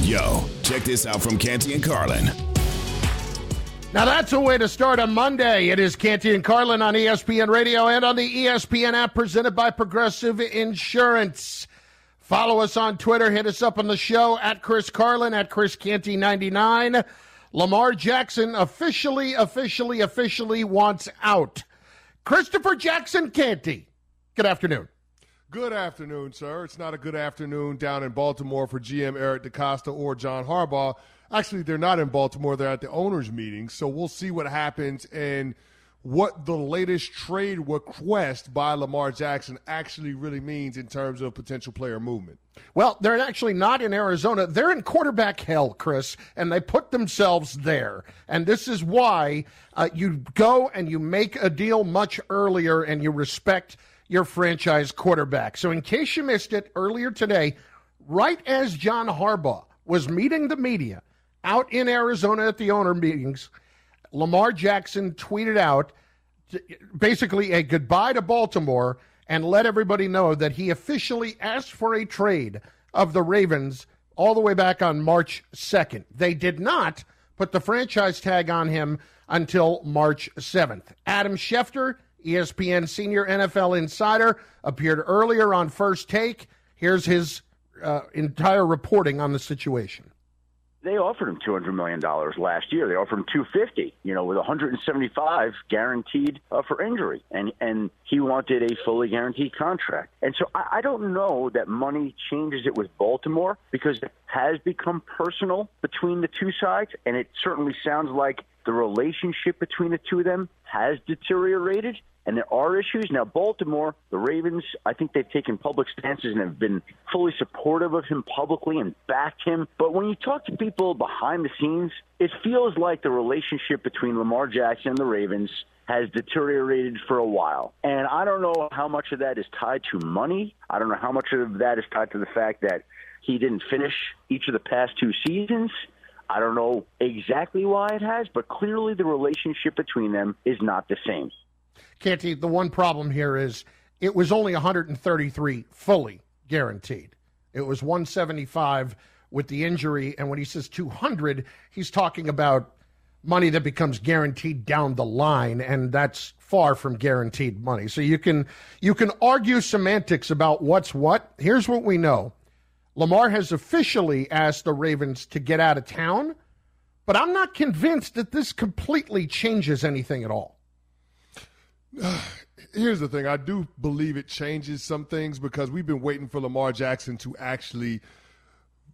Yo, check this out from Canty and Carlin. Now that's a way to start a Monday. It is Canty and Carlin on ESPN Radio and on the ESPN app presented by Progressive Insurance. Follow us on Twitter. Hit us up on the show at Chris Carlin, at Chris Canty99. Lamar Jackson officially, officially, officially wants out. Christopher Jackson Canty. Good afternoon. Good afternoon, sir. It's not a good afternoon down in Baltimore for GM Eric DeCosta or John Harbaugh. Actually, they're not in Baltimore. They're at the owners' meeting. So we'll see what happens and what the latest trade request by Lamar Jackson actually really means in terms of potential player movement. Well, they're actually not in Arizona. They're in quarterback hell, Chris, and they put themselves there. And this is why uh, you go and you make a deal much earlier and you respect – your franchise quarterback. So, in case you missed it earlier today, right as John Harbaugh was meeting the media out in Arizona at the owner meetings, Lamar Jackson tweeted out basically a goodbye to Baltimore and let everybody know that he officially asked for a trade of the Ravens all the way back on March 2nd. They did not put the franchise tag on him until March 7th. Adam Schefter ESPN senior NFL insider, appeared earlier on First Take. Here's his uh, entire reporting on the situation. They offered him two hundred million dollars last year. They offered him two fifty, you know, with one hundred and seventy five guaranteed uh, for injury, and and he wanted a fully guaranteed contract. And so I, I don't know that money changes it with Baltimore because it has become personal between the two sides, and it certainly sounds like the relationship between the two of them has deteriorated and there are issues. Now, Baltimore, the Ravens, I think they've taken public stances and have been fully supportive of him publicly and backed him. But when you talk to people behind the scenes, it feels like the relationship between Lamar Jackson and the Ravens has deteriorated for a while. And I don't know how much of that is tied to money. I don't know how much of that is tied to the fact that he didn't finish each of the past two seasons. I don't know exactly why it has, but clearly the relationship between them is not the same. Canty, the one problem here is it was only 133 fully guaranteed. It was 175 with the injury, and when he says 200, he's talking about money that becomes guaranteed down the line, and that's far from guaranteed money. So you can you can argue semantics about what's what. Here's what we know. Lamar has officially asked the Ravens to get out of town, but I'm not convinced that this completely changes anything at all. Here's the thing. I do believe it changes some things because we've been waiting for Lamar Jackson to actually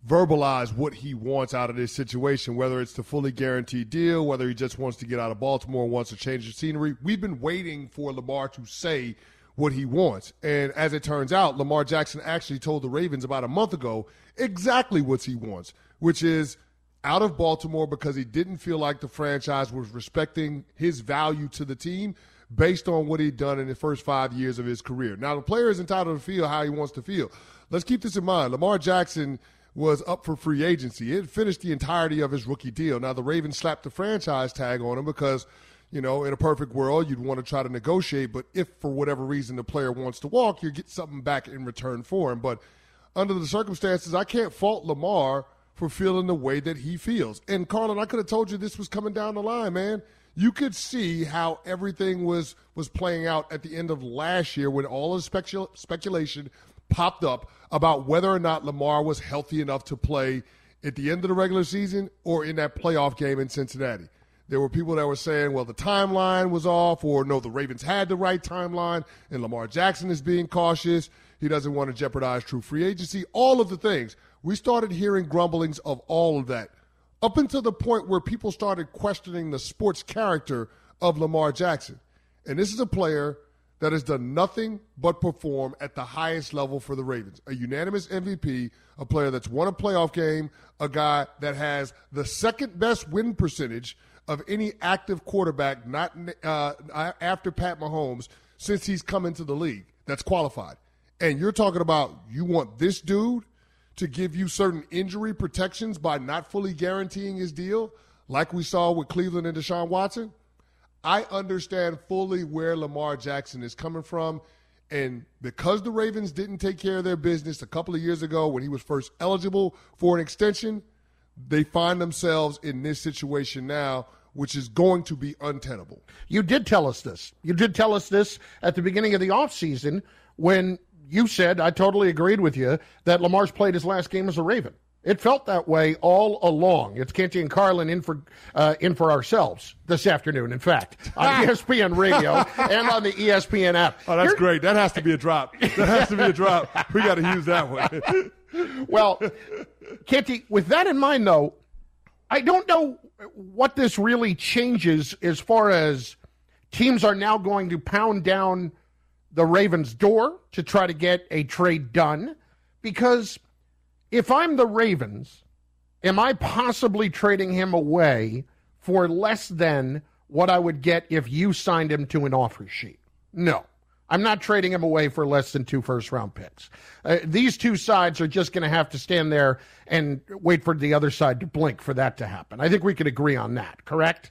verbalize what he wants out of this situation, whether it's the fully guaranteed deal, whether he just wants to get out of Baltimore and wants to change the scenery. We've been waiting for Lamar to say what he wants. And as it turns out, Lamar Jackson actually told the Ravens about a month ago exactly what he wants, which is out of Baltimore because he didn't feel like the franchise was respecting his value to the team based on what he'd done in the first five years of his career. Now, the player is entitled to feel how he wants to feel. Let's keep this in mind. Lamar Jackson was up for free agency. It finished the entirety of his rookie deal. Now, the Ravens slapped the franchise tag on him because, you know, in a perfect world, you'd want to try to negotiate. But if for whatever reason the player wants to walk, you get something back in return for him. But under the circumstances, I can't fault Lamar for feeling the way that he feels. And, Carlin, I could have told you this was coming down the line, man you could see how everything was was playing out at the end of last year when all the specul- speculation popped up about whether or not Lamar was healthy enough to play at the end of the regular season or in that playoff game in Cincinnati. There were people that were saying, well, the timeline was off, or no, the Ravens had the right timeline, and Lamar Jackson is being cautious. He doesn't want to jeopardize true free agency. All of the things. We started hearing grumblings of all of that up until the point where people started questioning the sports character of Lamar Jackson. And this is a player that has done nothing but perform at the highest level for the Ravens. A unanimous MVP, a player that's won a playoff game, a guy that has the second best win percentage of any active quarterback, not uh, after Pat Mahomes, since he's come into the league. That's qualified. And you're talking about you want this dude to give you certain injury protections by not fully guaranteeing his deal, like we saw with Cleveland and Deshaun Watson. I understand fully where Lamar Jackson is coming from. And because the Ravens didn't take care of their business a couple of years ago when he was first eligible for an extension, they find themselves in this situation now, which is going to be untenable. You did tell us this. You did tell us this at the beginning of the offseason when you said, I totally agreed with you, that Lamar's played his last game as a Raven. It felt that way all along. It's Canty and Carlin in for uh, in for ourselves this afternoon. In fact, on ESPN Radio and on the ESPN app. Oh, that's great. That has to be a drop. That has to be a drop. We got to use that one. well, Canty, with that in mind, though, I don't know what this really changes as far as teams are now going to pound down the Ravens' door to try to get a trade done because if I'm the Ravens, am I possibly trading him away for less than what I would get if you signed him to an offer sheet? No. I'm not trading him away for less than two first round picks. Uh, these two sides are just going to have to stand there and wait for the other side to blink for that to happen. I think we could agree on that, correct?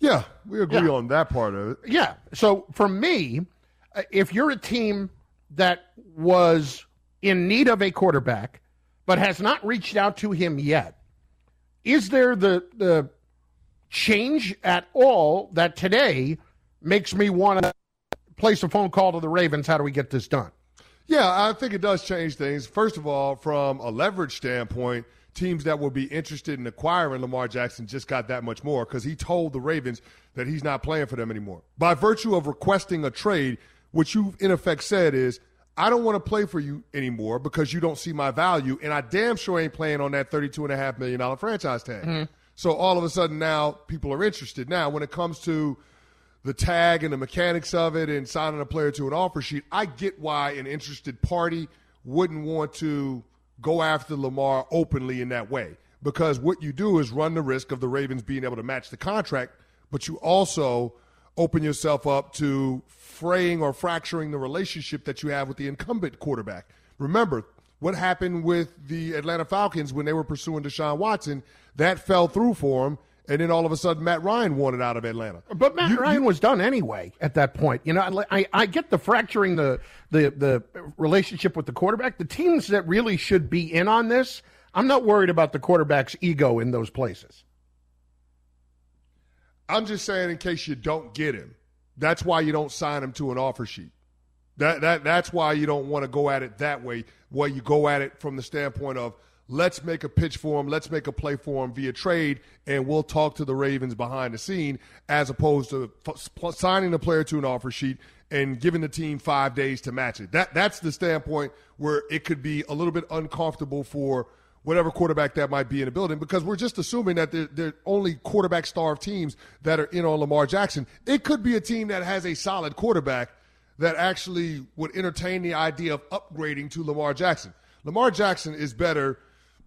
Yeah, we agree yeah. on that part of it. Yeah. So for me, uh, if you're a team that was in need of a quarterback, but has not reached out to him yet. Is there the the change at all that today makes me want to place a phone call to the Ravens? How do we get this done? Yeah, I think it does change things. First of all, from a leverage standpoint, teams that will be interested in acquiring Lamar Jackson just got that much more because he told the Ravens that he's not playing for them anymore. By virtue of requesting a trade, what you've in effect said is, I don't want to play for you anymore because you don't see my value, and I damn sure ain't playing on that $32.5 million franchise tag. Mm-hmm. So all of a sudden now people are interested. Now, when it comes to the tag and the mechanics of it and signing a player to an offer sheet, I get why an interested party wouldn't want to go after Lamar openly in that way. Because what you do is run the risk of the Ravens being able to match the contract, but you also open yourself up to fraying or fracturing the relationship that you have with the incumbent quarterback. Remember, what happened with the Atlanta Falcons when they were pursuing Deshaun Watson, that fell through for them. And then all of a sudden, Matt Ryan wanted out of Atlanta. But Matt you, Ryan you, was done anyway at that point. You know, I, I get the fracturing the, the the relationship with the quarterback. The teams that really should be in on this, I'm not worried about the quarterback's ego in those places. I'm just saying, in case you don't get him, that's why you don't sign him to an offer sheet. That, that, that's why you don't want to go at it that way, where you go at it from the standpoint of let's make a pitch for him, let's make a play for him via trade, and we'll talk to the Ravens behind the scene, as opposed to f- signing the player to an offer sheet and giving the team five days to match it. That that's the standpoint where it could be a little bit uncomfortable for whatever quarterback that might be in the building because we're just assuming that they're, they're only quarterback starved teams that are in on Lamar Jackson. It could be a team that has a solid quarterback that actually would entertain the idea of upgrading to Lamar Jackson. Lamar Jackson is better,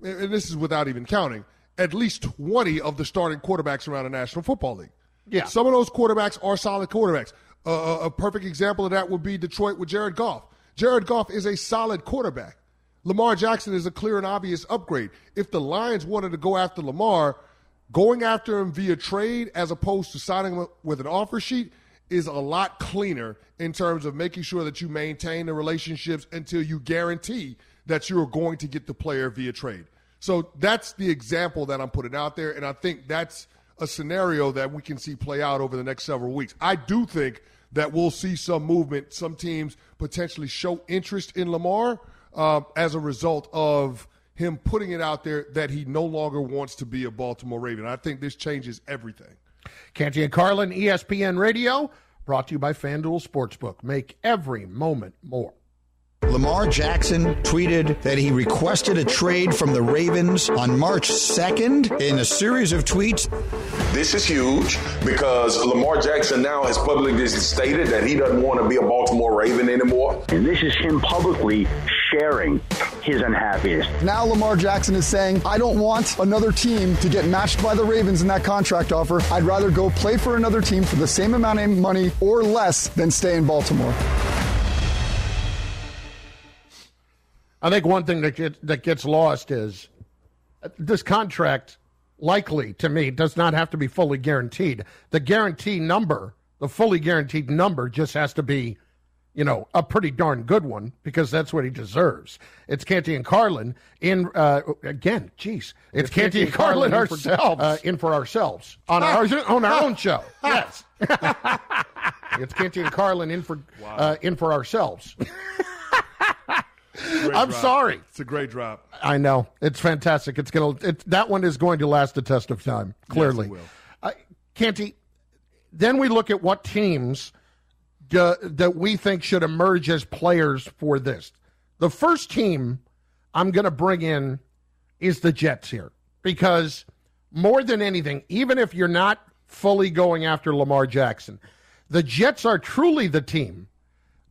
and this is without even counting, at least 20 of the starting quarterbacks around the National Football League. Yeah. Some of those quarterbacks are solid quarterbacks. Uh, a perfect example of that would be Detroit with Jared Goff. Jared Goff is a solid quarterback. Lamar Jackson is a clear and obvious upgrade. If the Lions wanted to go after Lamar, going after him via trade as opposed to signing him with an offer sheet is a lot cleaner in terms of making sure that you maintain the relationships until you guarantee that you're going to get the player via trade. So that's the example that I'm putting out there, and I think that's a scenario that we can see play out over the next several weeks. I do think that we'll see some movement, some teams potentially show interest in Lamar uh, as a result of him putting it out there that he no longer wants to be a Baltimore Raven. I think this changes everything. Canty and Carlin, ESPN Radio, brought to you by FanDuel Sportsbook. Make every moment more. Lamar Jackson tweeted that he requested a trade from the Ravens on March 2nd in a series of tweets. This is huge because Lamar Jackson now has publicly stated that he doesn't want to be a Baltimore Raven anymore. And this is him publicly sharing his unhappiness. Now Lamar Jackson is saying, I don't want another team to get matched by the Ravens in that contract offer. I'd rather go play for another team for the same amount of money or less than stay in Baltimore. I think one thing that get, that gets lost is uh, this contract likely to me does not have to be fully guaranteed. The guarantee number, the fully guaranteed number, just has to be you know, a pretty darn good one because that's what he deserves. It's Canty and Carlin in uh, again. Geez, it's, it's Canty, and Carlin, Carlin ourselves in for, uh, in for ourselves on our on our own show. Yes, it's Canty and Carlin in for wow. uh, in for ourselves. I'm drop. sorry. It's a great drop. I know it's fantastic. It's gonna. It, that one is going to last the test of time. Clearly, yes, uh, Canty. Then we look at what teams uh, that we think should emerge as players for this. The first team I'm going to bring in is the Jets here because more than anything, even if you're not fully going after Lamar Jackson, the Jets are truly the team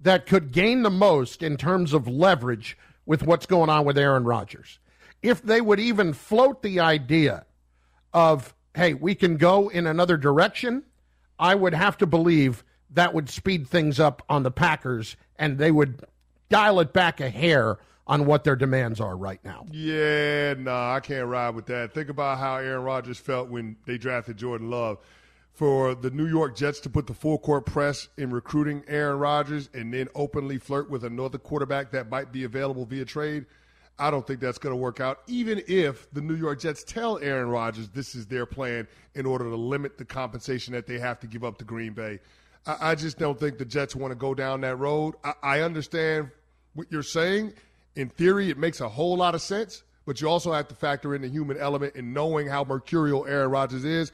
that could gain the most in terms of leverage with what's going on with Aaron Rodgers. If they would even float the idea of, hey, we can go in another direction, I would have to believe that would speed things up on the Packers and they would dial it back a hair on what their demands are right now. Yeah, nah, I can't ride with that. Think about how Aaron Rodgers felt when they drafted Jordan Love. For the New York Jets to put the full court press in recruiting Aaron Rodgers and then openly flirt with another quarterback that might be available via trade, I don't think that's going to work out, even if the New York Jets tell Aaron Rodgers this is their plan in order to limit the compensation that they have to give up to Green Bay. I, I just don't think the Jets want to go down that road. I, I understand what you're saying. In theory, it makes a whole lot of sense, but you also have to factor in the human element in knowing how mercurial Aaron Rodgers is.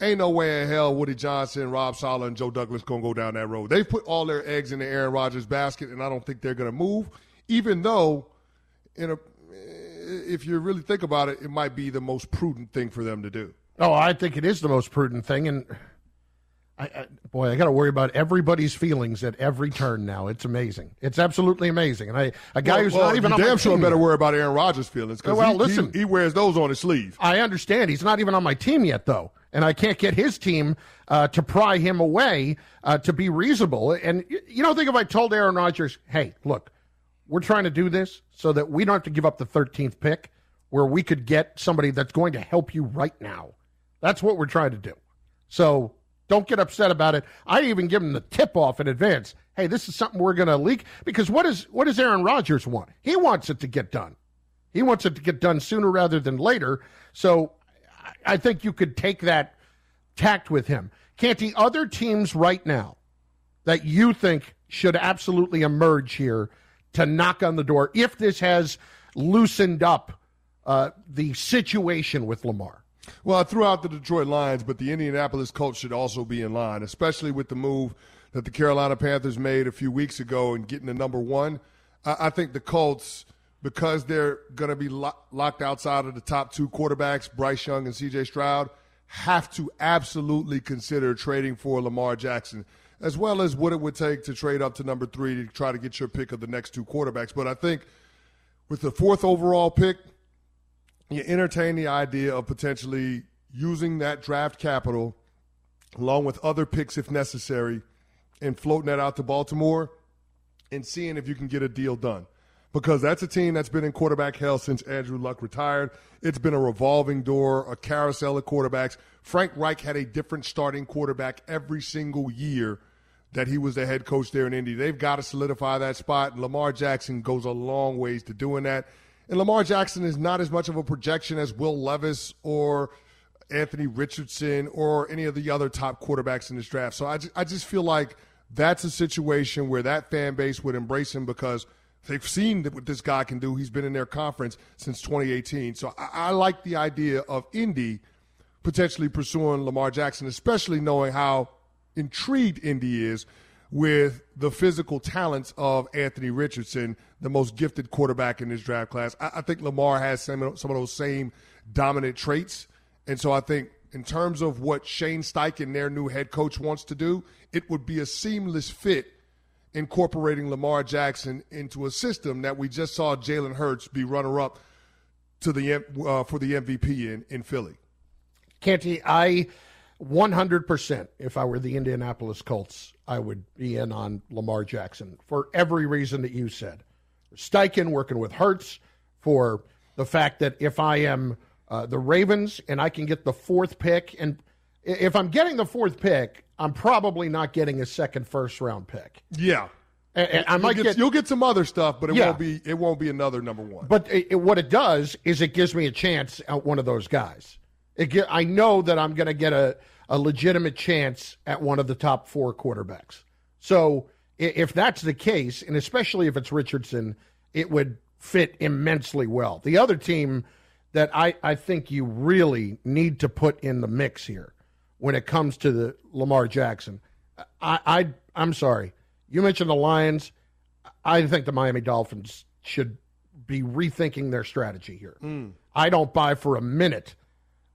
Ain't no way in hell Woody Johnson, Rob Saleh, and Joe Douglas gonna go down that road. They've put all their eggs in the Aaron Rodgers basket, and I don't think they're gonna move. Even though, in a, if you really think about it, it might be the most prudent thing for them to do. Oh, I think it is the most prudent thing, and I, I, boy, I got to worry about everybody's feelings at every turn now. It's amazing. It's absolutely amazing. And I, a guy well, who's well, not even on damn sure better worry about Aaron Rodgers' feelings because well, he, listen, he, he, wears those on his sleeve. I understand. He's not even on my team yet, though, and I can't get his team uh, to pry him away uh, to be reasonable. And you know, think if I told Aaron Rodgers, "Hey, look, we're trying to do this so that we don't have to give up the 13th pick, where we could get somebody that's going to help you right now." That's what we're trying to do. So don't get upset about it. I even give him the tip off in advance. Hey, this is something we're going to leak because what is what does Aaron Rodgers want? He wants it to get done. He wants it to get done sooner rather than later. So I think you could take that tact with him. Canty, other teams right now that you think should absolutely emerge here to knock on the door if this has loosened up uh, the situation with Lamar? Well, I threw out the Detroit Lions, but the Indianapolis Colts should also be in line, especially with the move that the Carolina Panthers made a few weeks ago and getting the number one. I, think the Colts, because they're going to be lo- locked outside of the top two quarterbacks, Bryce Young and CJ Stroud, have to absolutely consider trading for Lamar Jackson, as well as what it would take to trade up to number three to try to get your pick of the next two quarterbacks. But I think with the fourth overall pick – you entertain the idea of potentially using that draft capital along with other picks if necessary and floating that out to Baltimore and seeing if you can get a deal done. Because that's a team that's been in quarterback hell since Andrew Luck retired. It's been a revolving door, a carousel of quarterbacks. Frank Reich had a different starting quarterback every single year that he was the head coach there in Indy. They've got to solidify that spot, Lamar Jackson goes a long ways to doing that. And Lamar Jackson is not as much of a projection as Will Levis or Anthony Richardson or any of the other top quarterbacks in this draft. So I I just feel like that's a situation where that fan base would embrace him because they've seen what this guy can do. He's been in their conference since 2018. So I, I like the idea of Indy potentially pursuing Lamar Jackson, especially knowing how intrigued Indy is with the physical talents of Anthony Richardson, the most gifted quarterback in this draft class. I, I think Lamar has some, some of those same dominant traits. And so I think in terms of what Shane Steichen, their new head coach, wants to do, it would be a seamless fit incorporating Lamar Jackson into a system that we just saw Jalen Hurts be runner up to the uh, for the MVP in, in Philly. Canty, I 100% if I were the Indianapolis Colts, I would be in on Lamar Jackson for every reason that you said. Steichen working with Hurts for the fact that if I am uh, the Ravens and I can get the fourth pick, and if I'm getting the fourth pick, I'm probably not getting a second first round pick. Yeah. And, and I might you'll get, get, you'll get some other stuff, but it Yeah. won't be it won't be another number one. But it, it- what it does is it gives me a chance at one of those guys. I know that I'm going to get a, a legitimate chance at one of the top four quarterbacks. So if that's the case, and especially if it's Richardson, it would fit immensely well. The other team that I, I think you really need to put in the mix here when it comes to the Lamar Jackson, I, I I'm sorry. You mentioned the Lions. I think the Miami Dolphins should be rethinking their strategy here. Hmm. I don't buy for a minute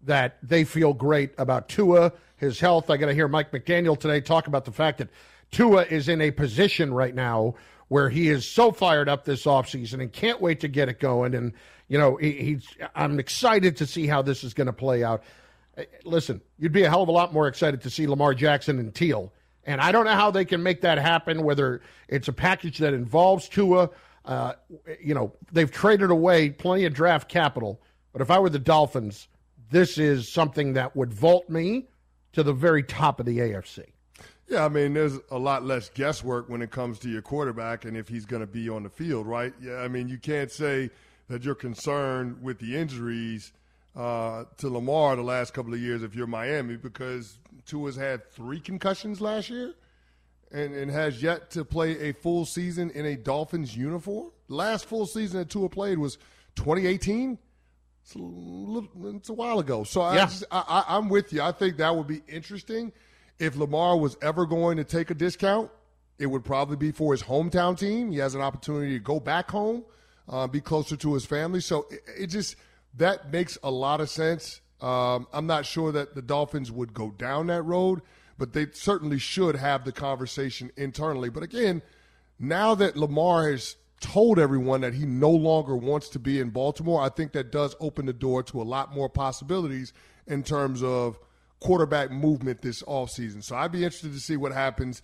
that they feel great about Tua, his health. I got to hear Mike McDaniel today talk about the fact that Tua is in a position right now where he is so fired up this offseason and can't wait to get it going. And, you know, he, he's, I'm excited to see how this is going to play out. Eh, Listen, you'd be a hell of a lot more excited to see Lamar Jackson and Teal. And I don't know how they can make that happen, whether it's a package that involves Tua. Uh, you know, they've traded away plenty of draft capital. But if I were the Dolphins, this is something that would vault me to the very top of the AFC. Yeah, I mean, there's a lot less guesswork when it comes to your quarterback and if he's going to be on the field, right? Yeah, I mean, you can't say that you're concerned with the injuries uh, to Lamar the last couple of years if you're Miami because Tua's had three concussions last year and, and has yet to play a full season in a Dolphins uniform. Last full season that Tua played was 2018. It's a, little, it's a while ago. So Yeah. I, I, I'm with you. I think that would be interesting. If Lamar was ever going to take a discount, it would probably be for his hometown team. He has an opportunity to go back home, uh, be closer to his family. So it, it just that makes a lot of sense. Um, I'm not sure that the Dolphins would go down that road, but they certainly should have the conversation internally. But again, now that Lamar has told everyone that he no longer wants to be in Baltimore, I think that does open the door to a lot more possibilities in terms of quarterback movement this offseason. So I'd be interested to see what happens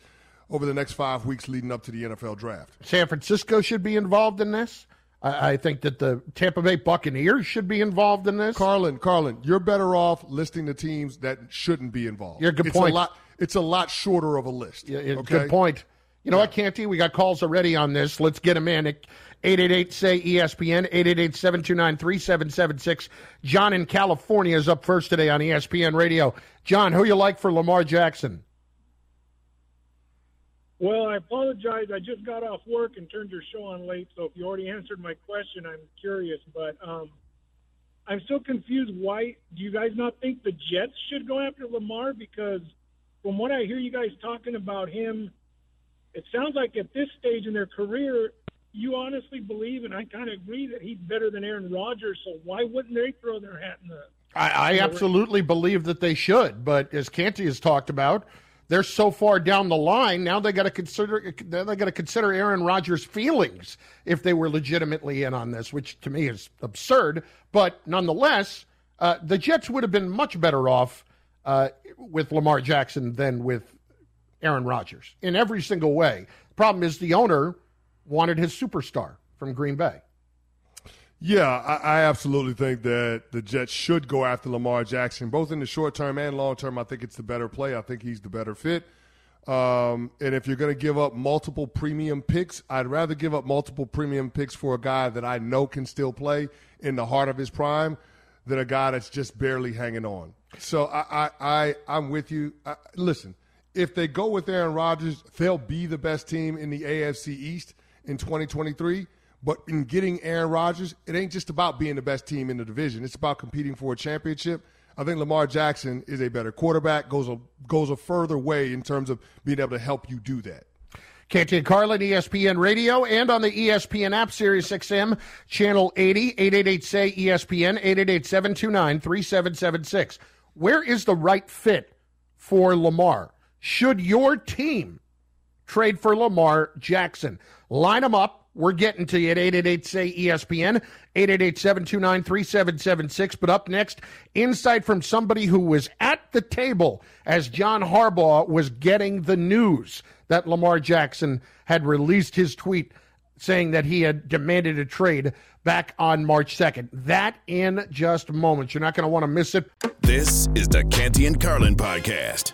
over the next five weeks leading up to the NFL draft. San Francisco should be involved in this. I, I think that the Tampa Bay Buccaneers should be involved in this. Carlin, Carlin, you're better off listing the teams that shouldn't be involved. Yeah, good it's point. A lot, it's a lot shorter of a list. Yeah, yeah, okay? Good point. You know what, Canty? We got calls already on this. Let's get them in. 888 say ESPN, 888 729 3776. John in California is up first today on ESPN Radio. John, who you like for Lamar Jackson? Well, I apologize. I just got off work and turned your show on late. So if you already answered my question, I'm curious. But um, I'm still confused. Why do you guys not think the Jets should go after Lamar? Because from what I hear you guys talking about him, it sounds like at this stage in their career, you honestly believe, and I kind of agree that he's better than Aaron Rodgers. So why wouldn't they throw their hat in the? I, I absolutely believe that they should, but as Canty has talked about, they're so far down the line now. They got to consider they got to consider Aaron Rodgers' feelings if they were legitimately in on this, which to me is absurd. But nonetheless, uh, the Jets would have been much better off uh, with Lamar Jackson than with Aaron Rodgers in every single way. Problem is, the owner wanted his superstar from Green Bay. Yeah, I, I absolutely think that the Jets should go after Lamar Jackson, both in the short term and long term. I think it's the better play. I think he's the better fit. Um, and if you're going to give up multiple premium picks, I'd rather give up multiple premium picks for a guy that I know can still play in the heart of his prime than a guy that's just barely hanging on. So I, I, I I'm with you. I, listen, if they go with Aaron Rodgers, they'll be the best team in the AFC East in 2023. But in getting Aaron Rodgers, it ain't just about being the best team in the division. It's about competing for a championship. I think Lamar Jackson is a better quarterback, goes a goes a further way in terms of being able to help you do that. And Carlin, ESPN Radio, and on the ESPN app, Sirius XM, channel 80, 888 say E ESPN, 888 729 3776. Where is the right fit for Lamar? Should your team trade for Lamar Jackson? Line them up. We're getting to you at 888 say ESPN, 888 729 3776. But up next, insight from somebody who was at the table as John Harbaugh was getting the news that Lamar Jackson had released his tweet saying that he had demanded a trade back on March 2nd. That in just moments. You're not going to want to miss it. This is the Canty and Carlin podcast.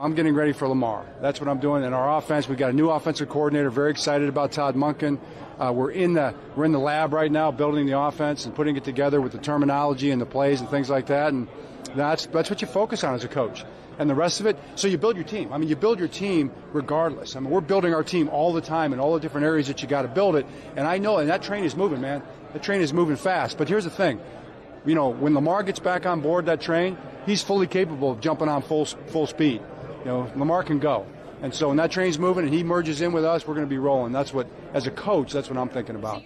I'm getting ready for Lamar. That's what I'm doing. In our offense, we've got a new offensive coordinator. Very excited about Todd Monken. Uh, we're in the we're in the lab right now, building the offense and putting it together with the terminology and the plays and things like that. And that's that's what you focus on as a coach. And the rest of it, so you build your team. I mean, you build your team regardless. I mean, we're building our team all the time in all the different areas that you got to build it. And I know, and that train is moving, man. The train is moving fast. But here's the thing, you know, when Lamar gets back on board that train, he's fully capable of jumping on full full speed. You know, Lamar can go. And so when that train's moving and he merges in with us, we're going to be rolling. That's what, as a coach, that's what I'm thinking about.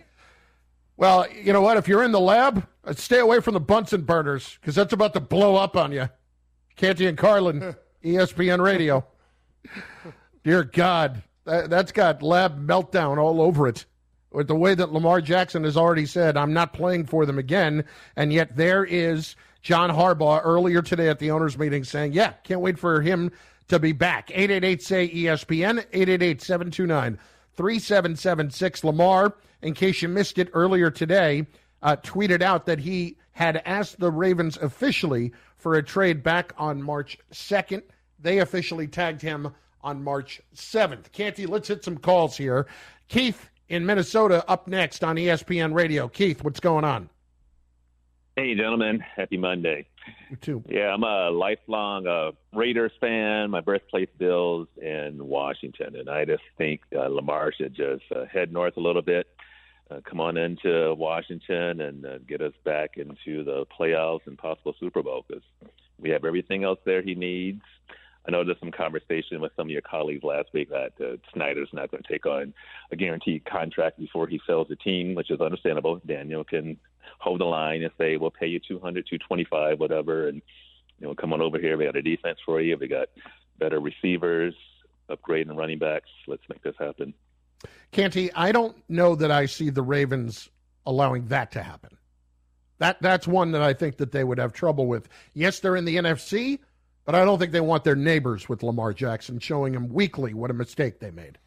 Well, you know what? If you're in the lab, uh, stay away from the Bunsen burners because that's about to blow up on you. Canty and Carlin, ESPN Radio. Dear God, that, that's got lab meltdown all over it. With the way that Lamar Jackson has already said, I'm not playing for them again. And yet there is John Harbaugh earlier today at the owners' meeting saying, yeah, can't wait for him to be back. 888 say ESPN, 888 729 3776. Lamar, in case you missed it earlier today, uh, tweeted out that he had asked the Ravens officially for a trade back on March 2nd. They officially tagged him on March 7th. Canty, let's hit some calls here. Keith in Minnesota up next on ESPN Radio. Keith, what's going on? Hey, gentlemen. Happy Monday. You too. Yeah, I'm a lifelong uh, Raiders fan. My birthplace Bills in Washington, and I just think uh, Lamar should just uh, head north a little bit, uh, come on into Washington, and uh, get us back into the playoffs and possible Super Bowl because we have everything else there he needs. I know there's some conversation with some of your colleagues last week that uh, Snyder's not going to take on a guaranteed contract before he sells the team, which is understandable. Daniel can hold the line and say, we'll pay you 200, 225, whatever, and you know, come on over here. We got a defense for you. We got better receivers, upgrading running backs. Let's make this happen. Canty, I don't know that I see the Ravens allowing that to happen. That that's one that I think that they would have trouble with. Yes, they're in the NFC, but I don't think they want their neighbors with Lamar Jackson showing them weekly what a mistake they made.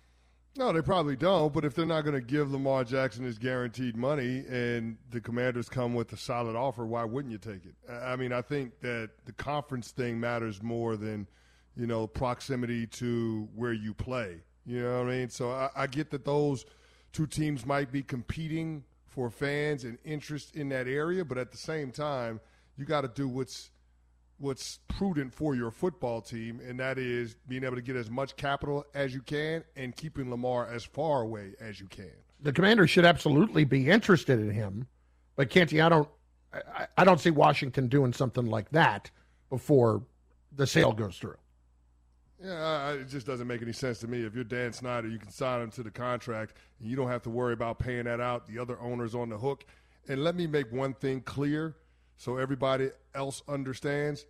No, they probably don't. But if they're not going to give Lamar Jackson his guaranteed money and the commanders come with a solid offer, why wouldn't you take it? I mean, I think that the conference thing matters more than, you know, proximity to where you play. You know what I mean? So I, I get that those two teams might be competing for fans and interest in that area, but at the same time, you got to do what's what's prudent for your football team, and that is being able to get as much capital as you can and keeping Lamar as far away as you can. The Commanders should absolutely be interested in him, but Canty, I don't I, I don't see Washington doing something like that before the sale goes through. Yeah, it just doesn't make any sense to me. If you're Dan Snyder, you can sign him to the contract, and you don't have to worry about paying that out. The other owner's on the hook. And let me make one thing clear so everybody else understands.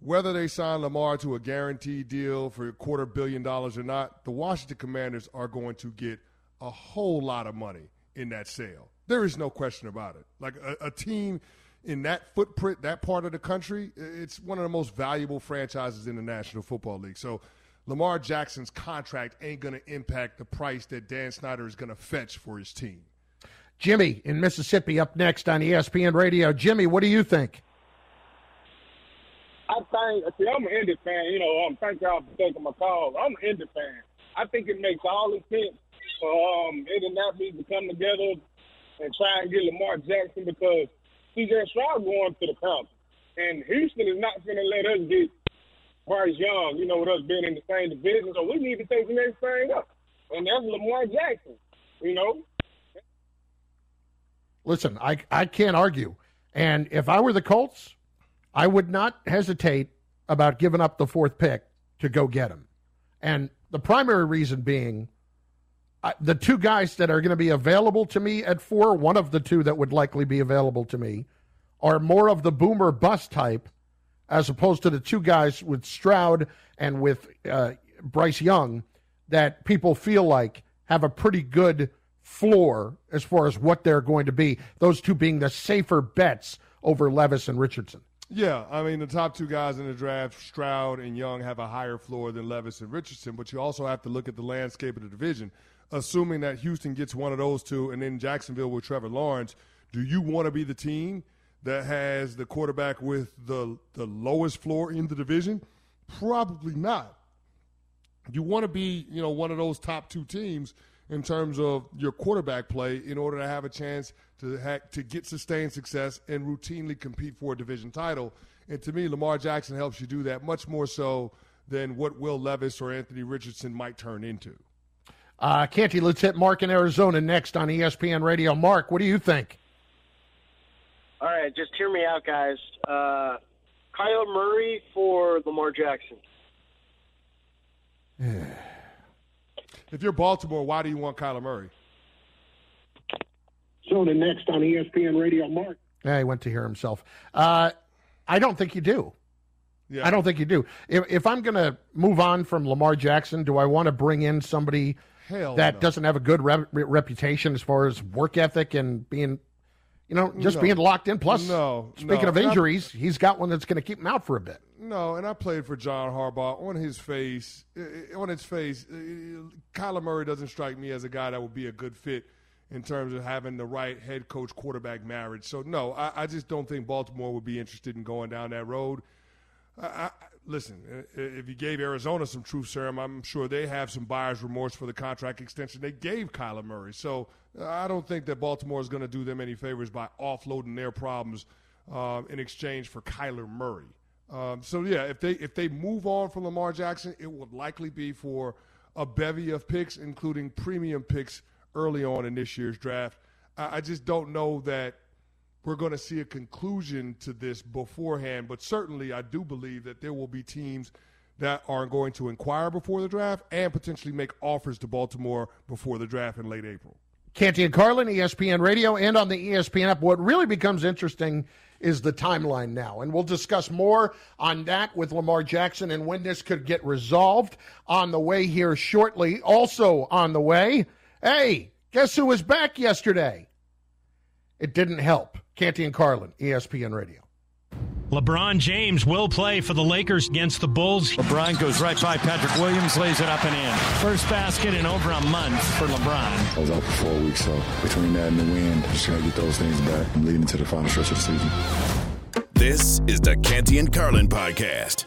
Whether they sign Lamar to a guaranteed deal for a quarter billion dollars or not, the Washington Commanders are going to get a whole lot of money in that sale. There is no question about it. Like a, a team – in that footprint, that part of the country, it's one of the most valuable franchises in the National Football League. So Lamar Jackson's contract ain't going to impact the price that Dan Snyder is going to fetch for his team. Jimmy in Mississippi up next on ESPN Radio. Jimmy, what do you think? I think, see, I'm an Indy fan. You know, um, thank y'all for taking my call. I'm an Indy fan. I think it makes all the sense for um, Indianapolis to come together and try and get Lamar Jackson because CJ Stroud going to the Panthers. And Houston is not going to let us get Bryce Young, you know, with us being in the same division. So we need to take the next thing up. And that's Lamar Jackson, you know. Listen, I, I can't argue. And if I were the Colts, I would not hesitate about giving up the fourth pick to go get him. And the primary reason being the two guys that are going to be available to me at four, one of the two that would likely be available to me, are more of the boomer bust type, as opposed to the two guys with Stroud and with uh, Bryce Young that people feel like have a pretty good floor as far as what they're going to be. Those two being the safer bets over Levis and Richardson. Yeah, I mean the top two guys in the draft, Stroud and Young, have a higher floor than Levis and Richardson. But you also have to look at the landscape of the division assuming that Houston gets one of those two, and then Jacksonville with Trevor Lawrence, do you want to be the team that has the quarterback with the the lowest floor in the division? Probably not. You want to be, you know, one of those top two teams in terms of your quarterback play in order to have a chance to ha- to get sustained success and routinely compete for a division title. And to me, Lamar Jackson helps you do that much more so than what Will Levis or Anthony Richardson might turn into. Uh, Canty, let's hit Mark in Arizona next on ESPN Radio. Mark, what do you think? All right, just hear me out, guys. Uh, Kyler Murray for Lamar Jackson. If you're Baltimore, why do you want Kyler Murray? So the next on ESPN Radio, Mark. Yeah, he went to hear himself. Uh, I don't think you do. Yeah. I don't think you do. If, if I'm going to move on from Lamar Jackson, do I want to bring in somebody – Hell that no. doesn't have a good re- reputation as far as work ethic and being, you know, just no. being locked in. Plus, no, speaking no. of injuries, he's got one that's going to keep him out for a bit. No, and I played for John Harbaugh. On his face, on his face, Kyler Murray doesn't strike me as a guy that would be a good fit in terms of having the right head coach quarterback marriage. So no, I, I just don't think Baltimore would be interested in going down that road. I, listen, if you gave Arizona some truth serum, I'm sure they have some buyer's remorse for the contract extension they gave Kyler Murray. So I don't think that Baltimore is going to do them any favors by offloading their problems um, in exchange for Kyler Murray. Um, so yeah, if they if they move on from Lamar Jackson, it would likely be for a bevy of picks, including premium picks early on in this year's draft. I, I just don't know that we're going to see a conclusion to this beforehand. But certainly, I do believe that there will be teams that are going to inquire before the draft and potentially make offers to Baltimore before the draft in late April. Canty and Carlin, ESPN Radio, and on the ESPN app. What really becomes interesting is the timeline now. And we'll discuss more on that with Lamar Jackson and when this could get resolved on the way here shortly. Also on the way, hey, guess who was back yesterday? It didn't help. Canty and Carlin, ESPN Radio. LeBron James will play for the Lakers against the Bulls. LeBron goes right by Patrick Williams, lays it up and in. First basket in over a month for LeBron. I was out for four weeks, so between that and the wind, just trying to get those things back. I'm leading to the final stretch of the season. This is the Canty and Carlin podcast.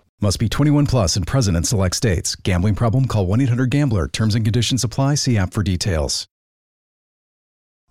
Must be 21 plus and present in select states. Gambling problem? Call 1 800 Gambler. Terms and conditions apply. See app for details.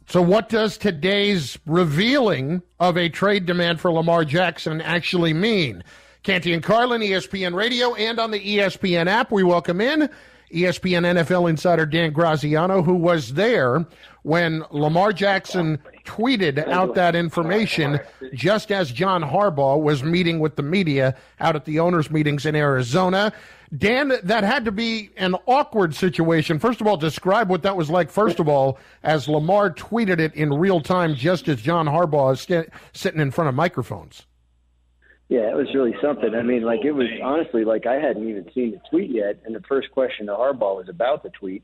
So, what does today's revealing of a trade demand for Lamar Jackson actually mean? Canty and Carlin, ESPN Radio, and on the ESPN app, we welcome in ESPN NFL insider Dan Graziano, who was there when Lamar Jackson tweeted out that information just as John Harbaugh was meeting with the media out at the owners' meetings in Arizona. Dan, that had to be an awkward situation. First of all, describe what that was like, first of all, as Lamar tweeted it in real time just as John Harbaugh is st- sitting in front of microphones. Yeah, it was really something. I mean, like it was honestly like I hadn't even seen the tweet yet, and the first question to Harbaugh was about the tweet.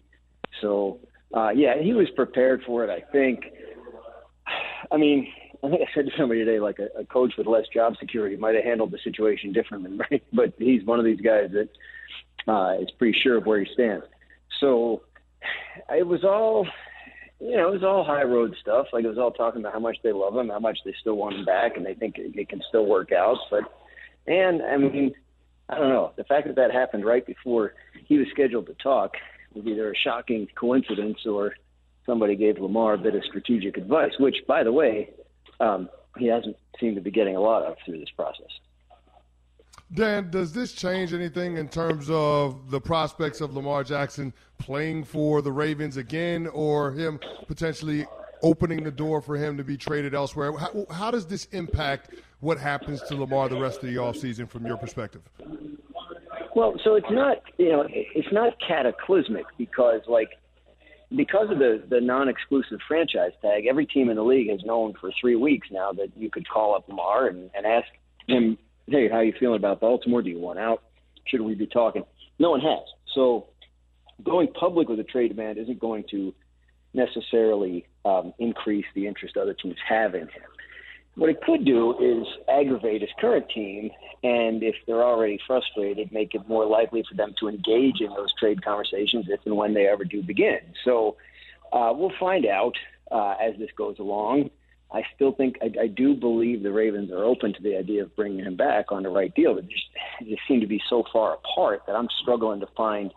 So, uh, yeah, he was prepared for it. I think. I mean, I think I said to somebody today, like a, a coach with less job security might have handled the situation differently, right? But he's one of these guys that uh, is pretty sure of where he stands. So it was all, you know, it was all high road stuff. Like it was all talking about how much they love him, how much they still want him back, and they think it, it can still work out. But and I mean, I don't know. The fact that that happened right before he was scheduled to talk was either a shocking coincidence or somebody gave Lamar a bit of strategic advice, which, by the way, um, he hasn't seemed to be getting a lot of through this process. Dan, does this change anything in terms of the prospects of Lamar Jackson playing for the Ravens again or him potentially opening the door for him to be traded elsewhere? How, how does this impact what happens to Lamar the rest of the offseason from your perspective? Well, so it's not, you know, it's not cataclysmic because, like, because of the the non-exclusive franchise tag, every team in the league has known for three weeks now that you could call up Lamar and, and ask him, "Hey, how you feeling about Baltimore? Do you want out? Should we be talking?" No one has. So going public with a trade demand isn't going to necessarily um, increase the interest other teams have in him. What it could do is aggravate his current team, and if they're already frustrated, make it more likely for them to engage in those trade conversations if and when they ever do begin. So uh, we'll find out uh, as this goes along. I still think I, I do believe the Ravens are open to the idea of bringing him back on the right deal. But just they seem to be so far apart that I'm struggling to find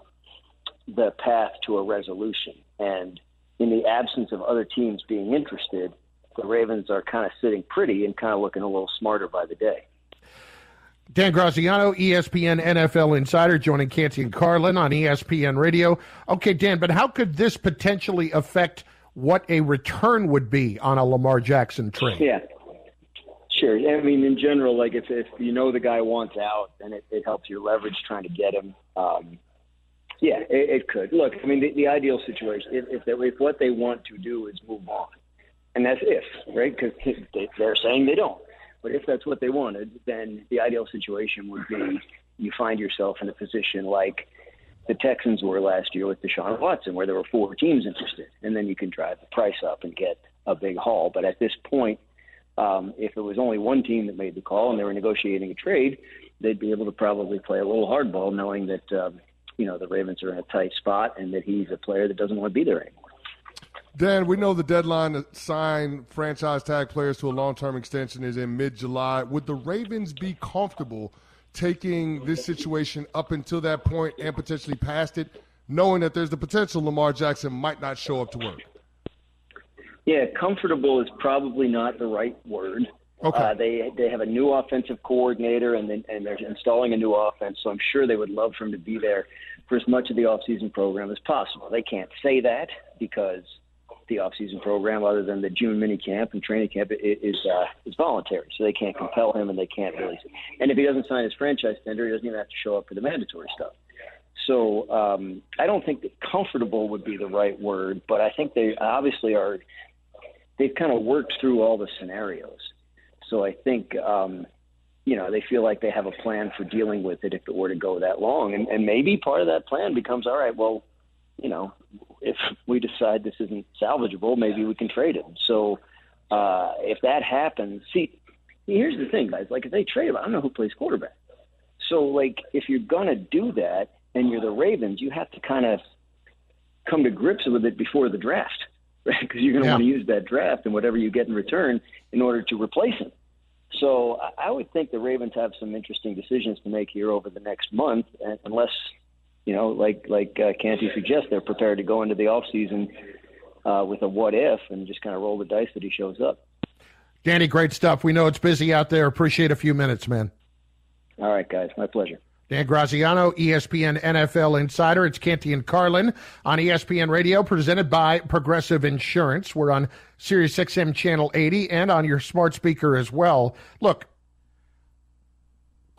the path to a resolution. And in the absence of other teams being interested, the Ravens are kind of sitting pretty and kind of looking a little smarter by the day. Dan Graziano, ESPN NFL insider, joining Canty and Carlin on ESPN Radio. Okay, Dan, but how could this potentially affect what a return would be on a Lamar Jackson trade? Yeah, sure. I mean, in general, like if if you know the guy wants out, then it, it helps your leverage trying to get him. Um, yeah, it, it could. Look, I mean, the, the ideal situation if if, they, if what they want to do is move on, and that's if right because they're saying they don't. But if that's what they wanted, then the ideal situation would be you find yourself in a position like the Texans were last year with Deshaun Watson, where there were four teams interested, and then you can drive the price up and get a big haul. But at this point, um, if it was only one team that made the call and they were negotiating a trade, they'd be able to probably play a little hardball, knowing that um, you know the Ravens are in a tight spot and that he's a player that doesn't want to be there anymore. Dan, we know the deadline to sign franchise tag players to a long term extension is in mid July. Would the Ravens be comfortable taking this situation up until that point and potentially past it, knowing that there's the potential Lamar Jackson might not show up to work? Yeah, comfortable is probably not the right word. Okay. Uh, they they have a new offensive coordinator and then, and they're installing a new offense, so I'm sure they would love for him to be there for as much of the offseason program as possible. They can't say that because the offseason program, other than the June mini camp and training camp, is uh, is voluntary, so they can't compel him and they can't really. And if he doesn't sign his franchise tender, he doesn't even have to show up for the mandatory stuff. So um, I don't think that comfortable would be the right word, but I think they obviously are. They've kind of worked through all the scenarios, so I think um, you know they feel like they have a plan for dealing with it if it were to go that long, and, and maybe part of that plan becomes all right. Well, you know, if we decide this isn't salvageable, maybe we can trade him. So uh, if that happens, see, here's the thing, guys. Like if they trade him, I don't know who plays quarterback. So like if you're gonna do that and you're the Ravens, you have to kind of come to grips with it before the draft, right? Because you're gonna Yeah. want to use that draft and whatever you get in return in order to replace him. So I- I would think the Ravens have some interesting decisions to make here over the next month, and unless you know, like like uh, Canty suggests, they're prepared to go into the off season uh, with a what if and just kind of roll the dice that he shows up. Danny, great stuff. We know it's busy out there. Appreciate a few minutes, man. All right, guys, my pleasure. Dan Graziano, ESPN NFL Insider. It's Canty and Carlin on ESPN Radio, presented by Progressive Insurance. We're on Sirius XM Channel 80 and on your smart speaker as well. Look,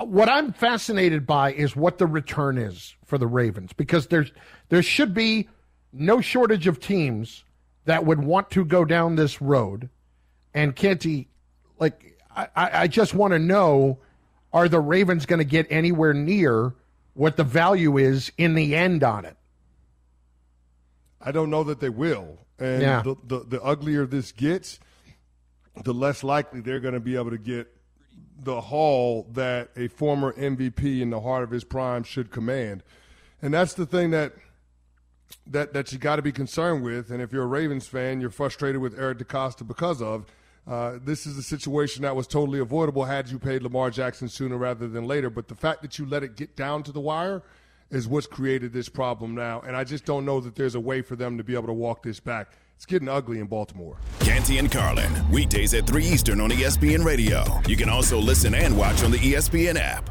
what I'm fascinated by is what the return is for the Ravens because there's there should be no shortage of teams that would want to go down this road. And Canty, like I, I just want to know are the Ravens going to get anywhere near what the value is in the end on it? I don't know that they will. And Yeah. the, the, the uglier this gets, the less likely they're going to be able to get the haul that a former MVP in the heart of his prime should command. And that's the thing that that that you got to be concerned with. And if you're a Ravens fan, you're frustrated with Eric DeCosta because of. Uh, this is a situation that was totally avoidable had you paid Lamar Jackson sooner rather than later. But the fact that you let it get down to the wire is what's created this problem now. And I just don't know that there's a way for them to be able to walk this back. It's getting ugly in Baltimore. Canty and Carlin, weekdays at 3 Eastern on ESPN Radio. You can also listen and watch on the ESPN app.